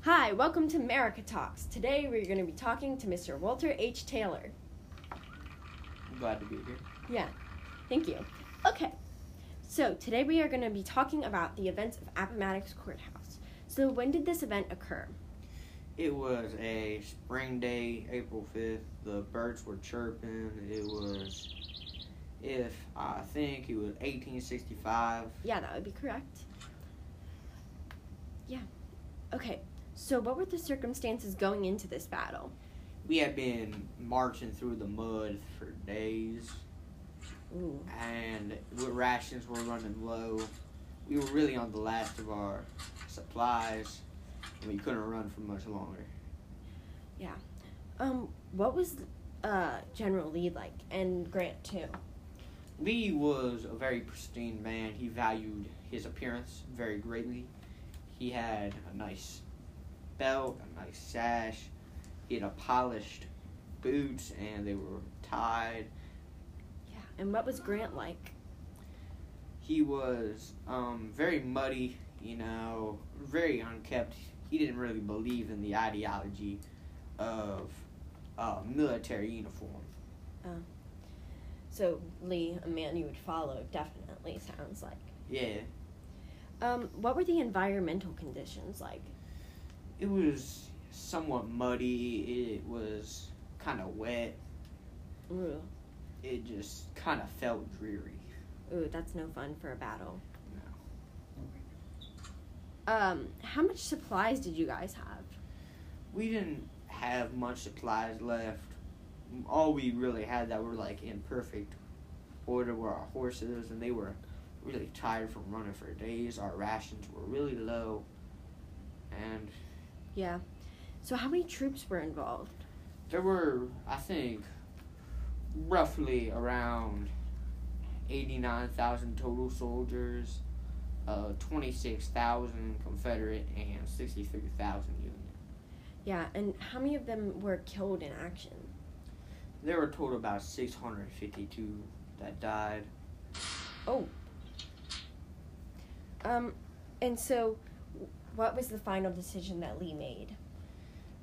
Hi, welcome to America Talks. Today we're going to be talking to Mr. Walter H. Taylor. I'm glad to be here. Yeah, thank you. Okay, so today we are going to be talking about the events of Appomattox Courthouse. So, when did this event occur? It was a spring day, April 5th. The birds were chirping. It was, if I think it was 1865. Yeah, that would be correct. Yeah. Okay, so what were the circumstances going into this battle? We had been marching through the mud for days, Ooh. and the rations were running low. We were really on the last of our supplies, and we couldn't run for much longer. Yeah. Um, what was uh, General Lee like, and Grant too? Lee was a very pristine man. He valued his appearance very greatly. He had a nice belt, a nice sash. He had a polished boots, and they were tied. Yeah. And what was Grant like? He was um, very muddy, you know, very unkept. He didn't really believe in the ideology of uh, military uniform. So Lee, a man you would follow, definitely sounds like. Yeah, Um, what were the environmental conditions like? it was somewhat muddy. It was kind of wet. Ooh, it just kind of felt dreary. ooh, that's no fun for a battle. No. Um, how much supplies did you guys have? We didn't have much supplies left. All we really had that were like in perfect order were our horses, and they were really tired from running for days. Our rations were really low, and Yeah. So how many troops were involved? there were, I think, roughly around 89,000 total soldiers, uh, 26,000 Confederate, and 63,000 Union. Yeah, and how many of them were killed in action? There were total about 652 that died. Oh. Um, and so, what was the final decision that Lee made?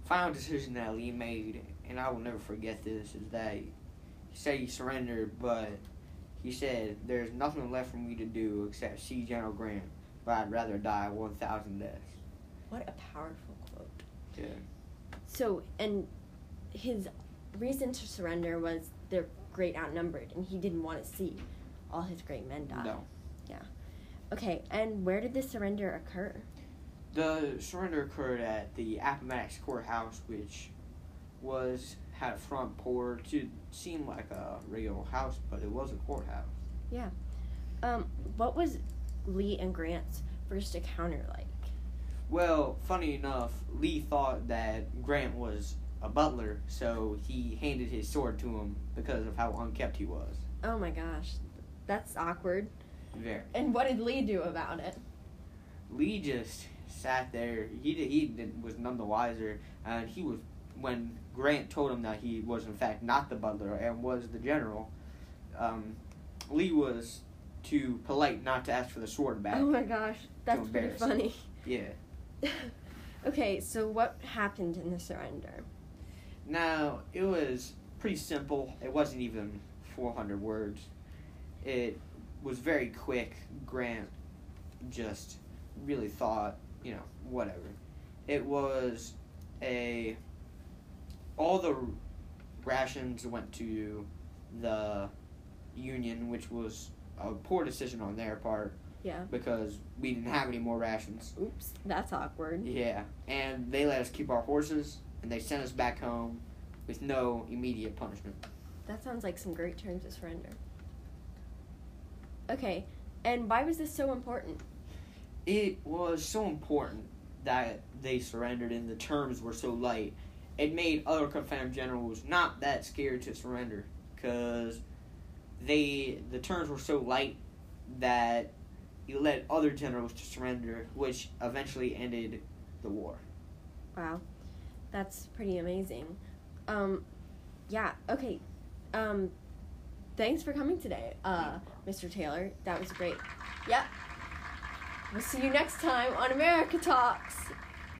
Final decision that Lee made, and I will never forget this, is that he said he surrendered, but he said, There's nothing left for me to do except see General Grant, but I'd rather die 1,000 deaths. What a powerful quote. Yeah. So, and his reason to surrender was they're great outnumbered, and he didn't want to see all his great men die. No. Yeah. Okay, and where did the surrender occur? The surrender occurred at the Appomattox Courthouse, which was had a front porch. It seemed like a real house, but it was a courthouse. Yeah. Um, what was Lee and Grant's first encounter like? Well, funny enough, Lee thought that Grant was a butler, so he handed his sword to him because of how unkept he was. Oh my gosh, that's awkward. Very. And what did Lee do about it? Lee just sat there. He did, he did, was none the wiser, and he was when Grant told him that he was in fact not the butler and was the general. Um, Lee was too polite not to ask for the sword back. Oh my gosh, that's pretty funny. Yeah. okay, so what happened in the surrender? Now it was pretty simple. It wasn't even 400 words. It was very quick. Grant just really thought, you know, whatever. It was a all the rations went to the union, which was a poor decision on their part Yeah. because we didn't have any more rations. Oops, that's awkward. Yeah, and they let us keep our horses, and they sent us back home with no immediate punishment. That sounds like some great terms of surrender. Okay, and why was this so important? It was so important that they surrendered, and the terms were so light. It made other Confederate generals not that scared to surrender, because they the terms were so light that it led other generals to surrender, which eventually ended the war. Wow, that's pretty amazing. Um, yeah. Okay. Um, thanks for coming today, uh, Mr. Taylor. That was great. Yep. We'll see you next time on America Talks.